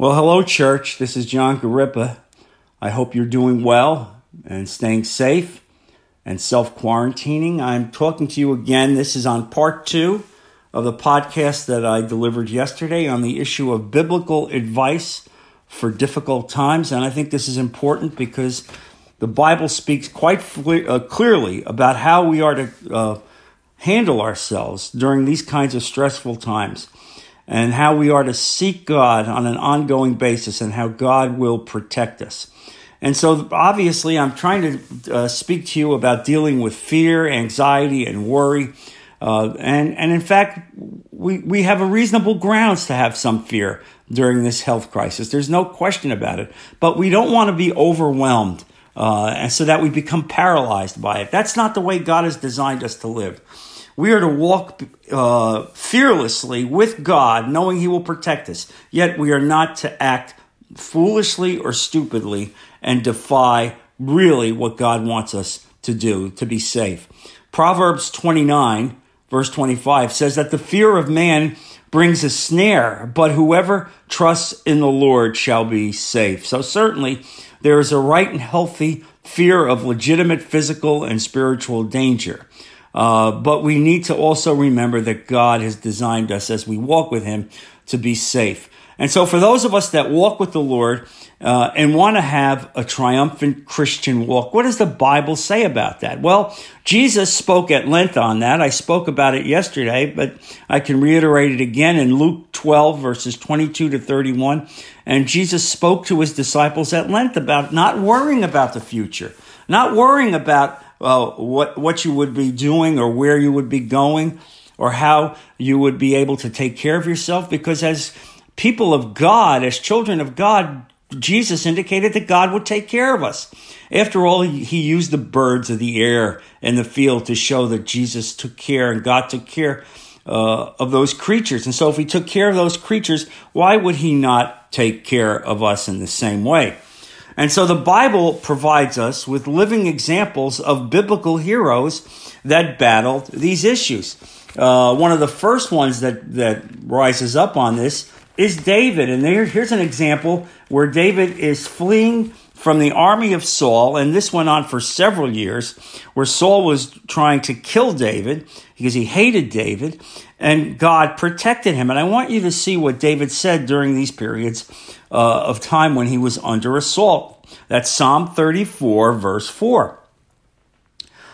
Well, hello, church. This is John Garippa. I hope you're doing well and staying safe and self quarantining. I'm talking to you again. This is on part two of the podcast that I delivered yesterday on the issue of biblical advice for difficult times. And I think this is important because the Bible speaks quite uh, clearly about how we are to uh, handle ourselves during these kinds of stressful times and how we are to seek God on an ongoing basis and how God will protect us. And so, obviously, I'm trying to uh, speak to you about dealing with fear, anxiety, and worry. Uh, and, and in fact, we, we have a reasonable grounds to have some fear during this health crisis. There's no question about it. But we don't want to be overwhelmed uh, and so that we become paralyzed by it. That's not the way God has designed us to live. We are to walk uh, fearlessly with God, knowing He will protect us. Yet we are not to act foolishly or stupidly and defy really what God wants us to do to be safe. Proverbs 29, verse 25 says that the fear of man brings a snare, but whoever trusts in the Lord shall be safe. So certainly there is a right and healthy fear of legitimate physical and spiritual danger. Uh, but we need to also remember that God has designed us as we walk with Him to be safe. And so, for those of us that walk with the Lord uh, and want to have a triumphant Christian walk, what does the Bible say about that? Well, Jesus spoke at length on that. I spoke about it yesterday, but I can reiterate it again in Luke 12, verses 22 to 31. And Jesus spoke to his disciples at length about not worrying about the future, not worrying about uh, what what you would be doing or where you would be going or how you would be able to take care of yourself because as people of God, as children of God, Jesus indicated that God would take care of us. After all, he used the birds of the air and the field to show that Jesus took care and God took care uh, of those creatures. And so, if he took care of those creatures, why would he not take care of us in the same way? And so the Bible provides us with living examples of biblical heroes that battled these issues. Uh, one of the first ones that, that rises up on this is David. And there, here's an example where David is fleeing from the army of Saul, and this went on for several years, where Saul was trying to kill David because he hated David, and God protected him. And I want you to see what David said during these periods uh, of time when he was under assault. That's Psalm 34, verse 4.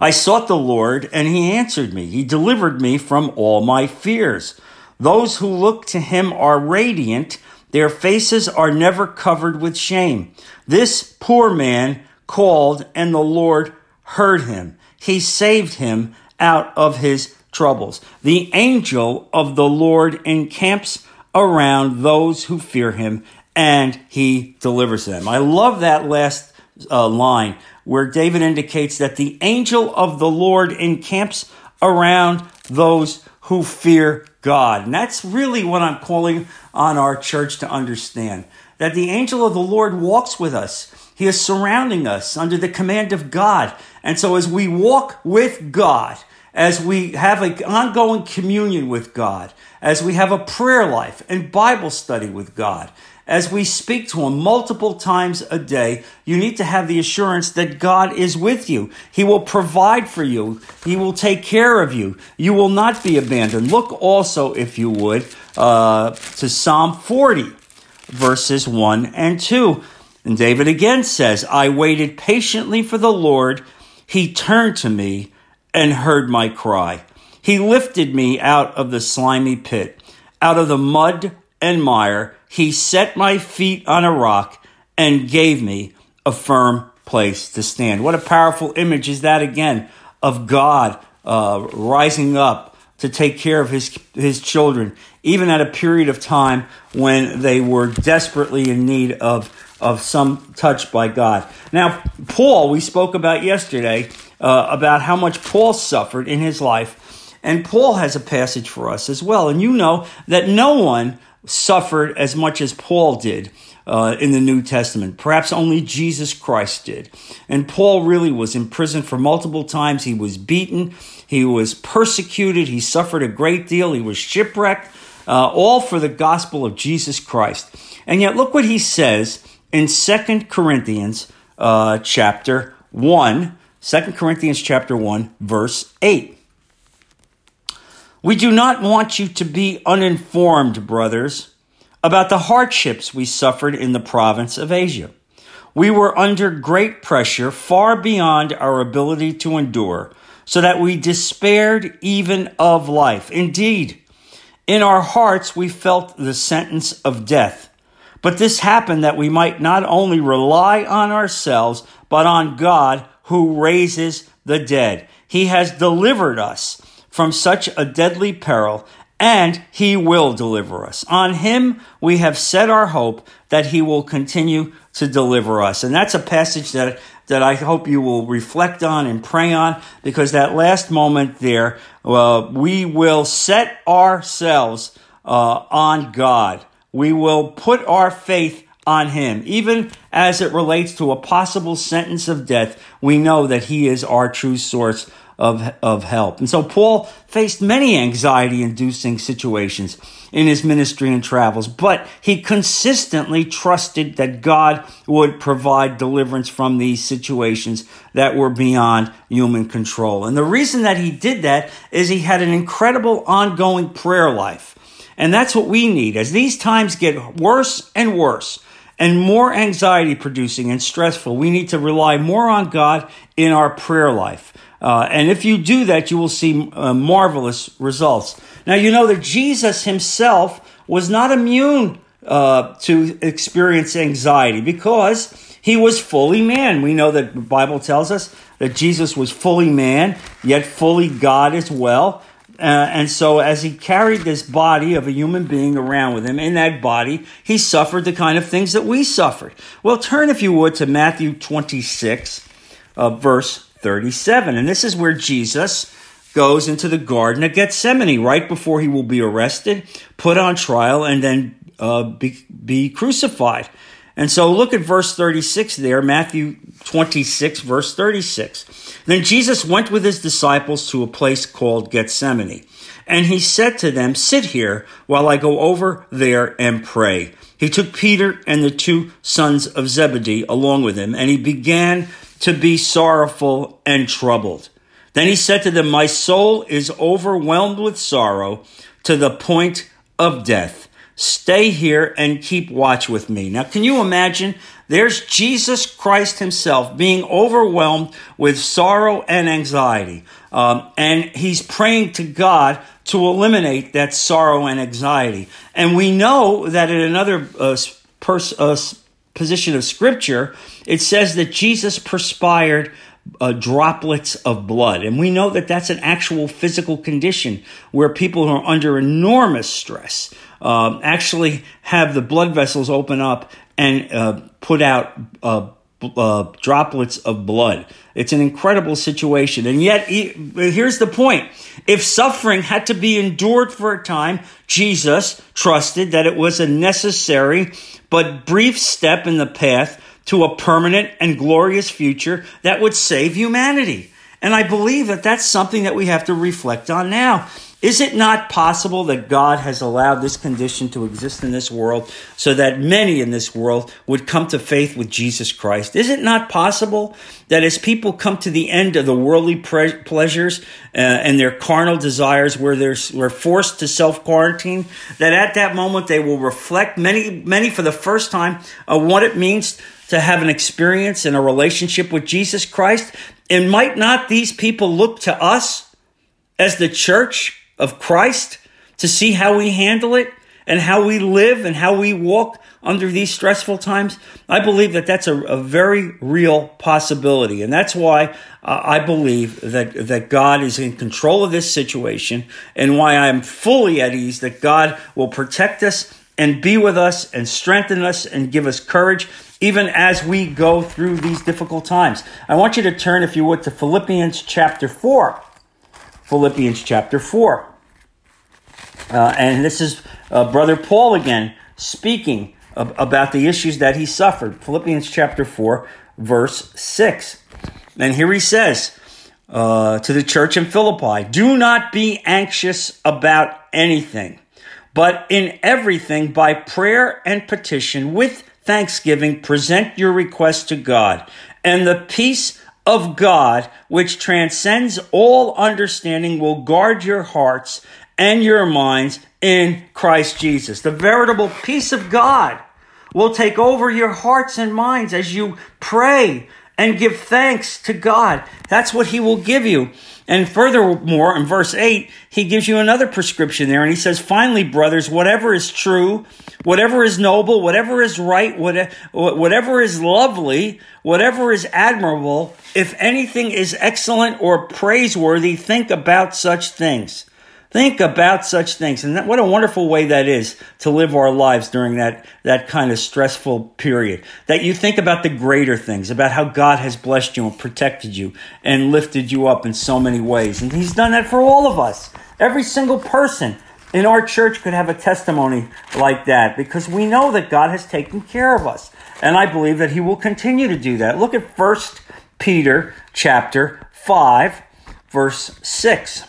I sought the Lord, and he answered me. He delivered me from all my fears. Those who look to him are radiant their faces are never covered with shame. This poor man called, and the Lord heard him. He saved him out of his troubles. The angel of the Lord encamps around those who fear him, and he delivers them. I love that last uh, line where David indicates that the angel of the Lord encamps around those who fear God. And that's really what I'm calling on our church to understand that the angel of the Lord walks with us. He is surrounding us under the command of God. And so as we walk with God, as we have an ongoing communion with God, as we have a prayer life and Bible study with God, as we speak to Him multiple times a day, you need to have the assurance that God is with you. He will provide for you. He will take care of you. You will not be abandoned. Look also, if you would, uh, to Psalm 40, verses 1 and 2. And David again says, I waited patiently for the Lord. He turned to me and heard my cry. He lifted me out of the slimy pit, out of the mud and mire he set my feet on a rock and gave me a firm place to stand. What a powerful image is that again of God uh, rising up to take care of his, his children, even at a period of time when they were desperately in need of, of some touch by God. Now, Paul, we spoke about yesterday uh, about how much Paul suffered in his life. And Paul has a passage for us as well. And you know that no one suffered as much as Paul did uh, in the New Testament. Perhaps only Jesus Christ did. And Paul really was in prison for multiple times. He was beaten, he was persecuted, he suffered a great deal, he was shipwrecked. uh, all for the gospel of Jesus Christ. And yet, look what he says in Second Corinthians uh, chapter 1, 2 Corinthians chapter 1, verse 8. We do not want you to be uninformed, brothers, about the hardships we suffered in the province of Asia. We were under great pressure, far beyond our ability to endure, so that we despaired even of life. Indeed, in our hearts we felt the sentence of death. But this happened that we might not only rely on ourselves, but on God who raises the dead. He has delivered us from such a deadly peril, and he will deliver us. On him we have set our hope that he will continue to deliver us. And that's a passage that, that I hope you will reflect on and pray on because that last moment there, we will set ourselves uh, on God. We will put our faith on him. Even as it relates to a possible sentence of death, we know that he is our true source of, of help. And so Paul faced many anxiety inducing situations in his ministry and travels, but he consistently trusted that God would provide deliverance from these situations that were beyond human control. And the reason that he did that is he had an incredible ongoing prayer life. And that's what we need. As these times get worse and worse, and more anxiety producing and stressful, we need to rely more on God in our prayer life. Uh, and if you do that, you will see uh, marvelous results. Now, you know that Jesus himself was not immune uh, to experience anxiety because he was fully man. We know that the Bible tells us that Jesus was fully man, yet fully God as well. Uh, and so, as he carried this body of a human being around with him, in that body, he suffered the kind of things that we suffered. Well, turn, if you would, to Matthew 26, uh, verse 37. And this is where Jesus goes into the Garden of Gethsemane right before he will be arrested, put on trial, and then uh, be, be crucified. And so look at verse 36 there, Matthew 26, verse 36. Then Jesus went with his disciples to a place called Gethsemane. And he said to them, Sit here while I go over there and pray. He took Peter and the two sons of Zebedee along with him, and he began to be sorrowful and troubled. Then he said to them, My soul is overwhelmed with sorrow to the point of death. Stay here and keep watch with me. Now, can you imagine? There's Jesus Christ himself being overwhelmed with sorrow and anxiety. Um, and he's praying to God to eliminate that sorrow and anxiety. And we know that in another uh, pers- uh, position of scripture, it says that Jesus perspired uh, droplets of blood. And we know that that's an actual physical condition where people are under enormous stress um, actually have the blood vessels open up and uh, put out uh, uh, droplets of blood. It's an incredible situation. And yet, here's the point. If suffering had to be endured for a time, Jesus trusted that it was a necessary but brief step in the path to a permanent and glorious future that would save humanity. And I believe that that's something that we have to reflect on now. Is it not possible that God has allowed this condition to exist in this world so that many in this world would come to faith with Jesus Christ? Is it not possible that as people come to the end of the worldly pre- pleasures uh, and their carnal desires where they're, we're forced to self quarantine, that at that moment they will reflect, many, many for the first time, on what it means to have an experience and a relationship with Jesus Christ? And might not these people look to us as the church of Christ to see how we handle it and how we live and how we walk under these stressful times, I believe that that's a, a very real possibility. And that's why uh, I believe that, that God is in control of this situation and why I'm fully at ease that God will protect us and be with us and strengthen us and give us courage even as we go through these difficult times. I want you to turn, if you would, to Philippians chapter 4. Philippians chapter 4. Uh, and this is uh, Brother Paul again speaking ab- about the issues that he suffered. Philippians chapter 4, verse 6. And here he says uh, to the church in Philippi Do not be anxious about anything But in everything, by prayer and petition, with thanksgiving, present your requests to God. And the peace of God, which transcends all understanding, will guard your hearts and your minds in Christ Jesus. The veritable peace of God will take over your hearts and minds as you pray and give thanks to God. That's what He will give you. And furthermore, in verse 8, he gives you another prescription there, and he says, Finally, brothers, whatever is true, whatever is noble, whatever is right, whatever is lovely, whatever is admirable, if anything is excellent or praiseworthy, think about such things. Think about such things. And that, what a wonderful way that is to live our lives during that, that kind of stressful period. That you think about the greater things, about how God has blessed you and protected you and lifted you up in so many ways. And He's done that for all of us. Every single person in our church could have a testimony like that because we know that God has taken care of us. And I believe that He will continue to do that. Look at First Peter chapter 5, verse 6.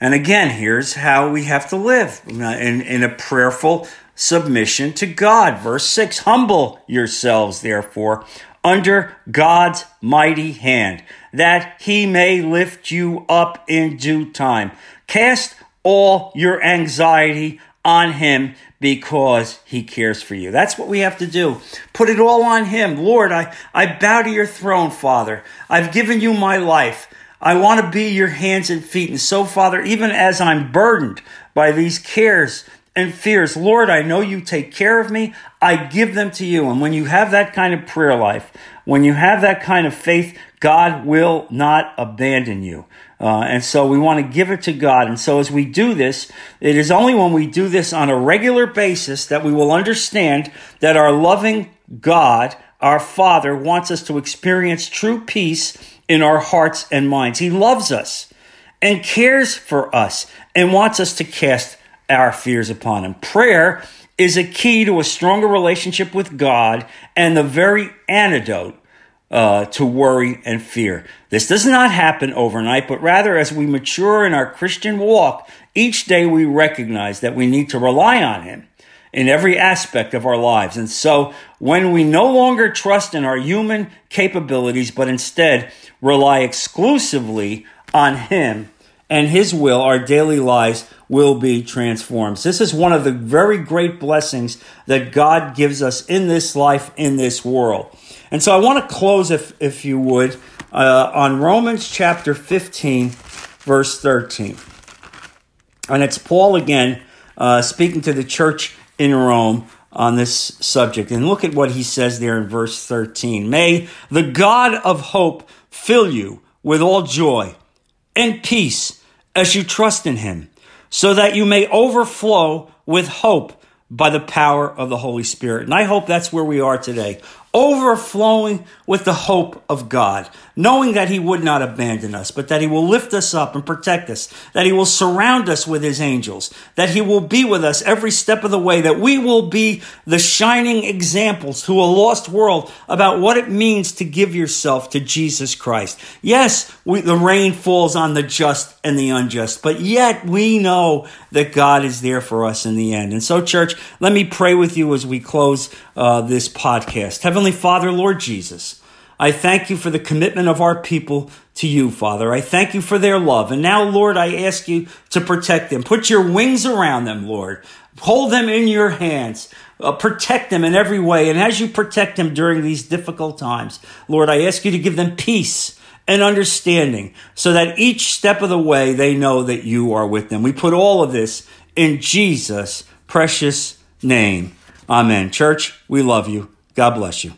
And again, here's how we have to live uh, in, in a prayerful submission to God. Verse 6 Humble yourselves, therefore, under God's mighty hand, that he may lift you up in due time. Cast all your anxiety on him because he cares for you. That's what we have to do. Put it all on him. Lord, I, I bow to your throne, Father. I've given you my life. I want to be your hands and feet. And so, Father, even as I'm burdened by these cares and fears, Lord, I know you take care of me. I give them to you. And when you have that kind of prayer life, when you have that kind of faith, God will not abandon you. Uh, and so we want to give it to God. And so as we do this, it is only when we do this on a regular basis that we will understand that our loving God, our Father, wants us to experience true peace in our hearts and minds. He loves us and cares for us and wants us to cast our fears upon Him. Prayer is a key to a stronger relationship with God and the very antidote uh, to worry and fear. This does not happen overnight, but rather as we mature in our Christian walk, each day we recognize that we need to rely on Him in every aspect of our lives. And so when we no longer trust in our human capabilities, but instead rely exclusively on Him and His will, our daily lives will be transformed. This is one of the very great blessings that God gives us in this life, in this world. And so I want to close, if, if you would, uh, on Romans chapter 15, verse 13. And it's Paul again uh, speaking to the church in Rome on this subject. And look at what he says there in verse 13. May the God of hope fill you with all joy and peace as you trust in him, so that you may overflow with hope by the power of the Holy Spirit. And I hope that's where we are today overflowing with the hope of God, knowing that He would not abandon us, but that He will lift us up and protect us, that He will surround us with His angels, that He will be with us every step of the way, that we will be the shining examples to a lost world about what it means to give yourself to Jesus Christ. Yes, we, the rain falls on the just and the unjust, but yet we know that God is there for us in the end. And so, church, let me pray with you as we close uh, this podcast. Heavenly Heavenly Father, Lord Jesus, I thank you for the commitment of our people to you, Father. I thank you for their love. And now, Lord, I ask you to protect them. Put your wings around them, Lord. Hold them in your hands. Uh, protect them in every way. And as you protect them during these difficult times, Lord, I ask you to give them peace and understanding so that each step of the way they know that you are with them. We put all of this in Jesus' precious name. Amen. Church, we love you. God bless you.